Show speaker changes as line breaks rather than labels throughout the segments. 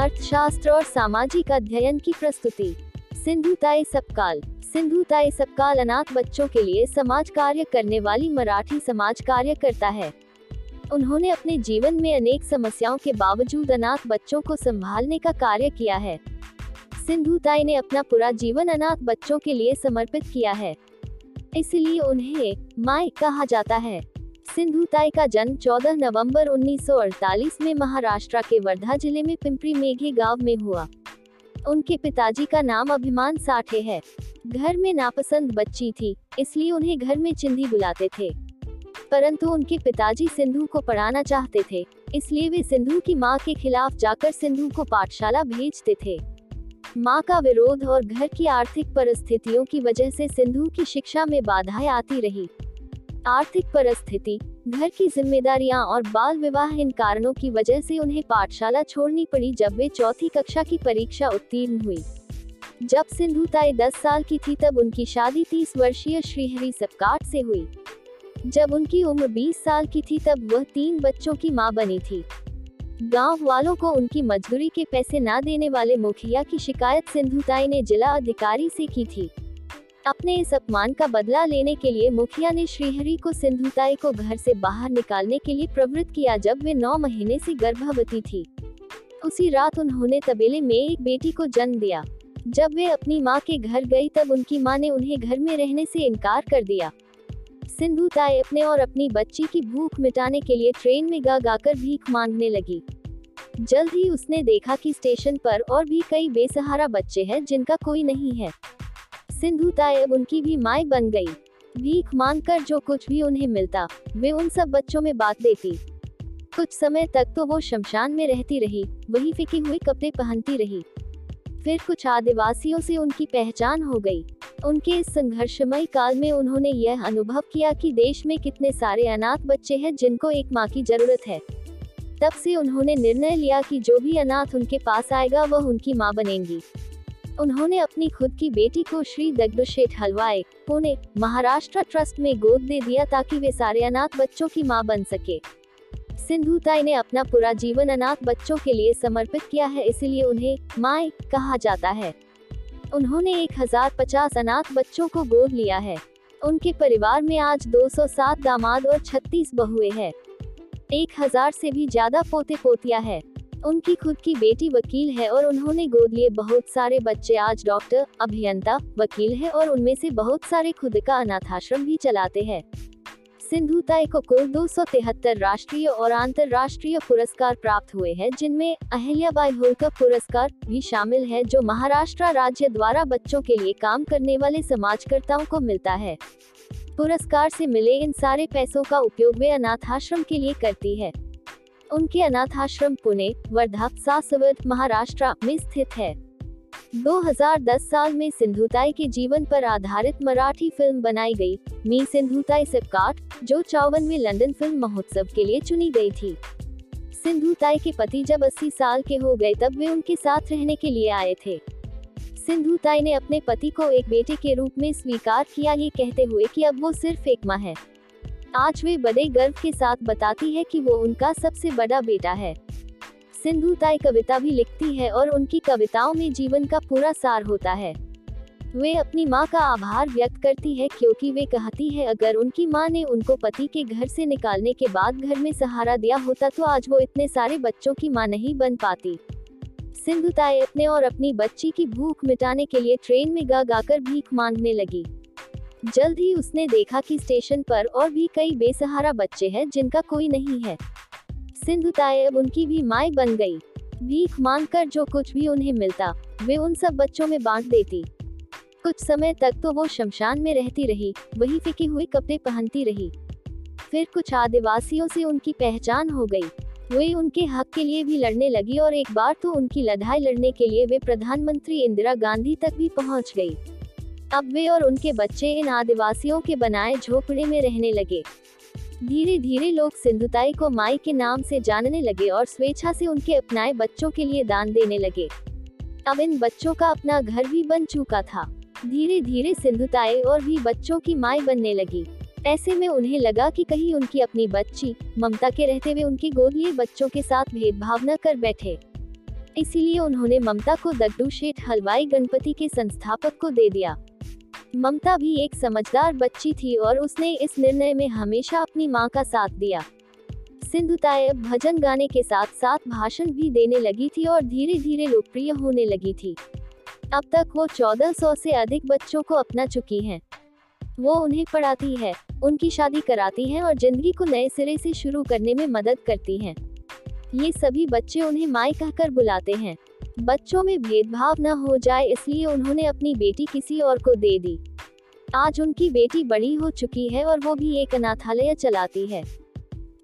अर्थशास्त्र और सामाजिक अध्ययन की प्रस्तुति। सिंधु ताई सपकाल सिंधु ताई सपकाल अनाथ बच्चों के लिए समाज कार्य करने वाली मराठी समाज कार्य करता है। उन्होंने अपने जीवन में अनेक समस्याओं के बावजूद अनाथ बच्चों को संभालने का कार्य किया है। सिंधु ताई ने अपना पूरा जीवन अनाथ बच्चों के लिए समर्पित किया है। इसलिए उन्हें माई कहा जाता है। सिंधु ताई का जन्म 14 नवंबर 1948 में महाराष्ट्र के वर्धा ज़िले में पिंपरी मेघे गाँव में हुआ। उनके पिताजी का नाम अभिमान साठे है। घर में नापसंद बच्ची थी, इसलिए उन्हें घर में चिंदी बुलाते थे। परंतु उनके पिताजी सिंधु को पढ़ाना चाहते थे, इसलिए वे सिंधु की माँ के खिलाफ जाकर सिंधु को पाठशाला भेजते थे। माँ का विरोध और घर की आर्थिक परिस्थितियों की वजह से सिंधु की शिक्षा में बाधाएँ आती रही। आर्थिक परिस्थिति, घर की जिम्मेदारियाँ और बाल विवाह इन कारणों की वजह से उन्हें पाठशाला छोड़नी पड़ी जब वे चौथी कक्षा की परीक्षा उत्तीर्ण हुई। जब सिंधु ताई दस साल की थी तब उनकी शादी तीस वर्षीय श्रीहरी सपकाट से हुई। जब उनकी उम्र 20 साल की थी तब वह तीन बच्चों की माँ बनी थी। गाँव वालों को उनकी मजदूरी के पैसे न देने वाले मुखिया की शिकायत सिंधुताई ने जिला अधिकारी से की थी। अपने इस अपमान का बदला लेने के लिए मुखिया ने श्रीहरि को सिंधुताई को घर से बाहर निकालने के लिए प्रवृत्त किया जब वे नौ महीने से गर्भवती थी। उसी रात उन्होंने तबेले में एक बेटी को जन्म दिया। जब वे अपनी माँ के घर गई तब उनकी माँ ने उन्हें घर में रहने से इनकार कर दिया। सिंधु ताई अपने और अपनी बच्ची की भूख मिटाने के लिए ट्रेन में गा गाकर भीख मांगने लगी। जल्द ही उसने देखा कि स्टेशन पर और भी कई बेसहारा बच्चे हैं जिनका कोई नहीं है। सिंधु तायब उनकी भी माए बन गई। भीख मांग कर जो कुछ भी उन्हें मिलता, वे उन सब बच्चों में बांट देती। कुछ समय तक तो वो शमशान में रहती रही, वही फिके हुई कपड़े पहनती रही। फिर कुछ आदिवासियों से उनकी पहचान हो गई। उनके इस संघर्षमय काल में उन्होंने यह अनुभव किया कि देश में कितने सारे अनाथ बच्चे हैं जिनको एक माँ की ज़रूरत है। तब से उन्होंने निर्णय लिया कि जो भी अनाथ उनके पास आएगा, वह उनकी माँ बनेंगी। उन्होंने अपनी खुद की बेटी को श्री दग्धुशेठ हलवाई पुणे महाराष्ट्र ट्रस्ट में गोद दे दिया ताकि वे सारे अनाथ बच्चों की माँ बन सके सिंधु ताई ने अपना पूरा जीवन अनाथ बच्चों के लिए समर्पित किया है, इसलिए उन्हें माए कहा जाता है उन्होंने 1050 अनाथ बच्चों को गोद लिया है उनके परिवार में आज 207 दामाद और 36 बहुए हैं। 1000 से भी ज़्यादा पोते पोतिया हैं। उनकी खुद की बेटी वकील है और उन्होंने गोद लिए बहुत सारे बच्चे। आज डॉक्टर, अभियंता, वकील है और उनमें से बहुत सारे खुद का अनाथाश्रम भी चलाते हैं। सिंधु ताई को कुल दो राष्ट्रीय और अंतर्राष्ट्रीय पुरस्कार प्राप्त हुए हैं, जिनमें अहिल्याबाई होलकर पुरस्कार भी शामिल है, जो महाराष्ट्र राज्य द्वारा बच्चों के लिए काम करने वाले समाजकर्ताओं को मिलता है। पुरस्कार से मिले इन सारे पैसों का उपयोग वे अनाथाश्रम के लिए करती है। उनके अनाथाश्रम पुणे, वर्धा सासवद महाराष्ट्र में स्थित है। 2010 साल में सिंधुताई के जीवन पर आधारित मराठी फ़िल्म बनाई गई, मी सिंधुताई सिपकाट जो चौवनवे लंदन फ़िल्म महोत्सव के लिए चुनी गई थी। सिंधुताई के पति जब 80 साल के हो गए तब वे उनके साथ रहने के लिए आए थे। सिंधुताई ने अपने पति को एक बेटे के रूप में स्वीकार किया ये कहते हुए कि अब वो सिर्फ़ एक माँ है। आज वे बड़े गर्व के साथ बताती है कि वो उनका सबसे बड़ा बेटा है। सिंधु ताई कविता भी लिखती है और उनकी कविताओं में जीवन का पूरा सार होता है। वे अपनी माँ का आभार व्यक्त करती है क्योंकि वे कहती है, अगर उनकी माँ ने उनको पति के घर से निकालने के बाद घर में सहारा दिया होता तो आज वो इतने सारे बच्चों की माँ नहीं बन पाती। सिंधु ताई अपने और अपनी बच्ची की भूख मिटाने के लिए ट्रेन में गा गाकर भीख मांगने लगी। जल्द ही उसने देखा कि स्टेशन पर और भी कई बेसहारा बच्चे हैं जिनका कोई नहीं है। सिंधु तायब उनकी भी माए बन गई। भीख मांग कर जो कुछ भी उन्हें मिलता, वे उन सब बच्चों में बांट देती। कुछ समय तक तो वो शमशान में रहती रही, वही फिकी हुए कपड़े पहनती रही। फिर कुछ आदिवासियों से उनकी पहचान हो गई। वे उनके हक के लिए भी लड़ने लगी और एक बार तो उनकी लड़ाई लड़ने के लिए वे प्रधानमंत्री इंदिरा गांधी तक भी पहुँच गई। अब वे और उनके बच्चे इन आदिवासियों के बनाए झोपड़े में रहने लगे। धीरे धीरे लोग सिंधुताई को माई के नाम से जानने लगे और स्वेच्छा से उनके अपनाए बच्चों के लिए दान देने लगे। अब इन बच्चों का अपना घर भी बन चुका था। धीरे धीरे सिंधुताई और भी बच्चों की माई बनने लगी। ऐसे में उन्हें लगा कि कहीं उनकी अपनी बच्ची, ममता के रहते हुए उनके गोद लिए बच्चों के साथ भेदभाव न कर बैठे। इसीलिए उन्होंने ममता को दड्डू शेठ हलवाई गणपति के संस्थापक को दे दिया। ममता भी एक समझदार बच्ची थी और उसने इस निर्णय में हमेशा अपनी माँ का साथ दिया सिंधुताई अब भजन गाने के साथ साथ भाषण भी देने लगी थी और धीरे धीरे लोकप्रिय होने लगी थी अब तक वो 1400 से अधिक बच्चों को अपना चुकी हैं। वो उन्हें पढ़ाती है, उनकी शादी कराती है और ज़िंदगी को नए सिरे से शुरू करने में मदद करती हैं। ये सभी बच्चे उन्हें माई कहकर बुलाते हैं बच्चों में भेदभाव न हो जाए इसलिए उन्होंने अपनी बेटी किसी और को दे दी। आज उनकी बेटी बड़ी हो चुकी है और वो भी एक अनाथालय चलाती है।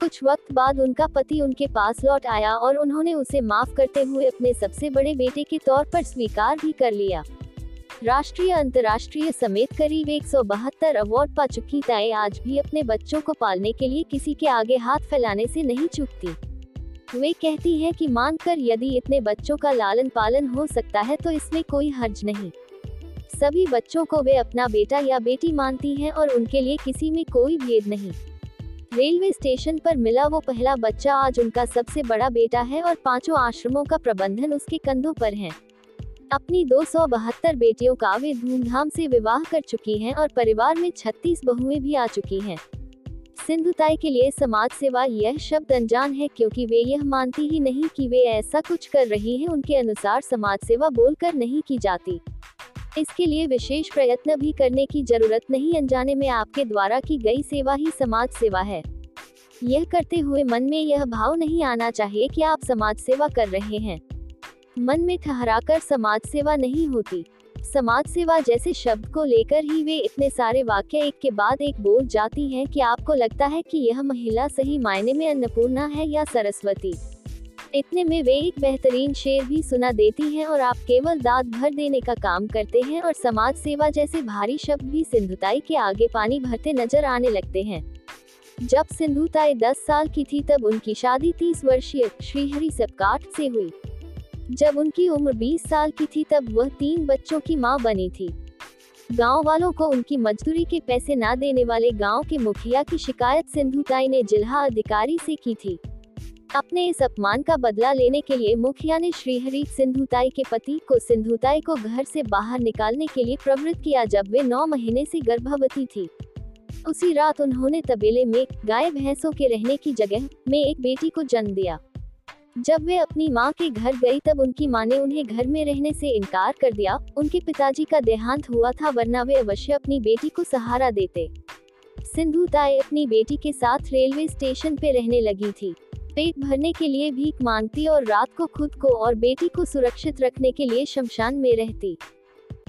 कुछ वक्त बाद उनका पति उनके पास लौट आया और उन्होंने उसे माफ़ करते हुए अपने सबसे बड़े बेटे के तौर पर स्वीकार भी कर लिया। राष्ट्रीय अंतर्राष्ट्रीय समेत करीब एक सौ बहत्तर अवार्ड पा चुकी ताए आज भी अपने बच्चों को पालने के लिए किसी के आगे हाथ फैलाने से नहीं चूकती। वे कहती हैं कि मानकर यदि इतने बच्चों का लालन पालन हो सकता है तो इसमें कोई हर्ज नहीं। सभी बच्चों को वे अपना बेटा या बेटी मानती हैं और उनके लिए किसी में कोई भेद नहीं। रेलवे स्टेशन पर मिला वो पहला बच्चा आज उनका सबसे बड़ा बेटा है और पाँचों आश्रमों का प्रबंधन उसके कंधों पर है। अपनी दो सौ बहत्तर बेटियों का वे धूमधाम से विवाह कर चुकी हैं और परिवार में 36 बहुएँ भी आ चुकी हैं। सिंधुताई के लिए समाज सेवा यह शब्द अनजान है क्योंकि वे यह मानती ही नहीं कि वे ऐसा कुछ कर रही हैं, उनके अनुसार समाज सेवा बोलकर नहीं की जाती। इसके लिए विशेष प्रयत्न भी करने की ज़रूरत नहीं, अनजाने में आपके द्वारा की गई सेवा ही समाज सेवा है। यह करते हुए मन में यह भाव नहीं आना चाहिए कि आप समाज सेवा कर रहे हैं। मन में ठहराकर समाज सेवा नहीं होती। समाज सेवा जैसे शब्द को लेकर ही वे इतने सारे वाक्य एक के बाद एक बोल जाती हैं कि आपको लगता है कि यह महिला सही मायने में अन्नपूर्णा है या सरस्वती। इतने में वे एक बेहतरीन शेर भी सुना देती हैं और आप केवल दाद भर देने का काम करते हैं और समाज सेवा जैसे भारी शब्द भी सिंधुताई के आगे पानी भरते नज़र आने लगते हैं। जब सिंधुताई 10 साल की थी तब उनकी शादी 30 वर्षीय श्रीहरि सबकाट से हुई। जब उनकी उम्र 20 साल की थी, तब वह तीन बच्चों की माँ बनी थी। गाँव वालों को उनकी मजदूरी के पैसे न देने वाले गाँव के मुखिया की शिकायत सिंधुताई ने जिला अधिकारी से की थी। अपने इस अपमान का बदला लेने के लिए मुखिया ने श्रीहरि सिंधुताई के पति को सिंधुताई को घर से बाहर निकालने के लिए प्रवृत्त किया जब वे नौ महीने से गर्भवती थी। उसी रात उन्होंने तबेले में गाय भैंसों के रहने की जगह में एक बेटी को जन्म दिया। जब वे अपनी माँ के घर गई तब उनकी माँ ने उन्हें घर में रहने से इनकार कर दिया। उनके पिताजी का देहांत हुआ था वरना वे अवश्य अपनी बेटी को सहारा देते। सिंधु ताई अपनी बेटी के साथ रेलवे स्टेशन पे रहने लगी थी। पेट भरने के लिए भीख मांगती और रात को खुद को और बेटी को सुरक्षित रखने के लिए शमशान में रहती।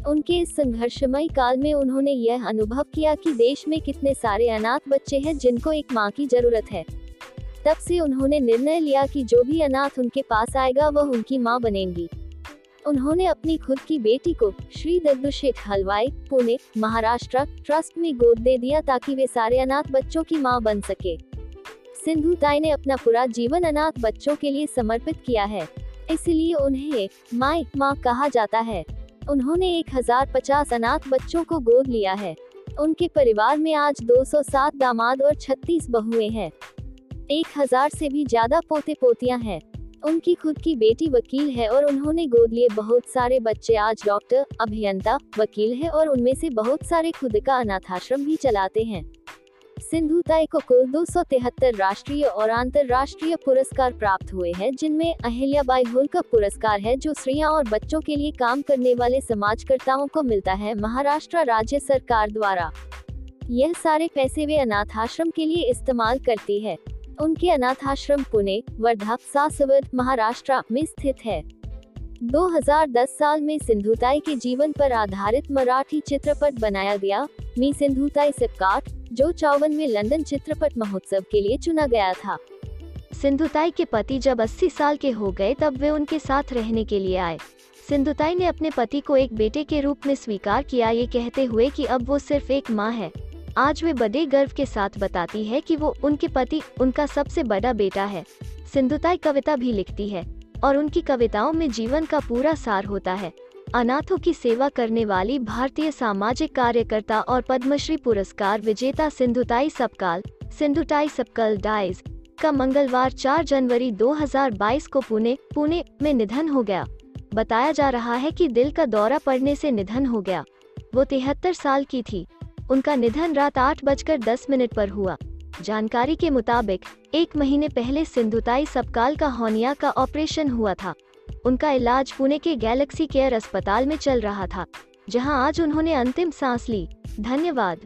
उनके इस संघर्षमय काल में उन्होंने यह अनुभव किया कि देश में कितने सारे अनाथ बच्चे हैं जिनको एक माँ की ज़रूरत है। तब से उन्होंने निर्णय लिया कि जो भी अनाथ उनके पास आएगा, वह उनकी माँ बनेंगी। उन्होंने अपनी खुद की बेटी को श्री दद्दुशेठ हलवाई, पुणे, महाराष्ट्र ट्रस्ट में गोद दे दिया ताकि वे सारे अनाथ बच्चों की माँ बन सके। सिंधु ताई ने अपना पूरा जीवन अनाथ बच्चों के लिए समर्पित किया है। इसलिए उन्हें माई माँ कहा जाता है। उन्होंने एक हज़ार पचास अनाथ बच्चों को गोद लिया है। उनके परिवार में आज 207 दामाद और 36 बहुएँ हैं। एक हज़ार से भी ज़्यादा पोते पोतियाँ हैं। उनकी खुद की बेटी वकील है और उन्होंने गोद लिए बहुत सारे बच्चे। आज डॉक्टर, अभियंता, वकील है और उनमें से बहुत सारे खुद का अनाथाश्रम भी चलाते हैं। सिंधु ताई को कुल दो सौ तिहत्तर राष्ट्रीय और अंतर्राष्ट्रीय पुरस्कार प्राप्त हुए हैं, जिनमें अहिल्याबाई होलकर पुरस्कार है, जो स्त्रियाँ और बच्चों के लिए काम करने वाले समाजकर्ताओं को मिलता है, महाराष्ट्र राज्य सरकार द्वारा। यह सारे पैसे वे अनाथाश्रम के लिए इस्तेमाल करती है। उनके अनाथाश्रम पुणे, वर्धा सासवद महाराष्ट्र में स्थित है। 2010 साल में सिंधुताई के जीवन पर आधारित मराठी चित्रपट बनाया गया। मी सिंधुताई सिपकाट, जो चौवन में लंदन चित्रपट महोत्सव के लिए चुना गया था। सिंधुताई के पति जब 80 साल के हो गए, तब वे उनके साथ रहने के लिए आए। सिंधुताई ने अपने पति को एक बेटे के रूप में स्वीकार किया। ये कहते हुए कि अब वो सिर्फ़ एक माँ है। आज वे बड़े गर्व के साथ बताती है कि वो उनके पति, उनका सबसे बड़ा बेटा है। सिंधुताई कविता भी लिखती है, और उनकी कविताओं में जीवन का पूरा सार होता है। अनाथों की सेवा करने वाली भारतीय सामाजिक कार्यकर्ता और पद्मश्री पुरस्कार विजेता सिंधुताई सबकाल, सिंधुताई सबकल डाइज,
का मंगलवार 4 जनवरी 2022 को पुणे पुणे में निधन हो गया। बताया जा रहा है कि दिल का दौरा पड़ने से निधन हो गया। वो तिहत्तर साल की थी। उनका निधन रात आठ बजकर दस मिनट पर हुआ। जानकारी के मुताबिक, एक महीने पहले सिंधुताई सबकाल का होनिया का ऑपरेशन हुआ था। उनका इलाज पुणे के गैलेक्सी केयर अस्पताल में चल रहा था, जहाँ आज उन्होंने अंतिम सांस ली। धन्यवाद।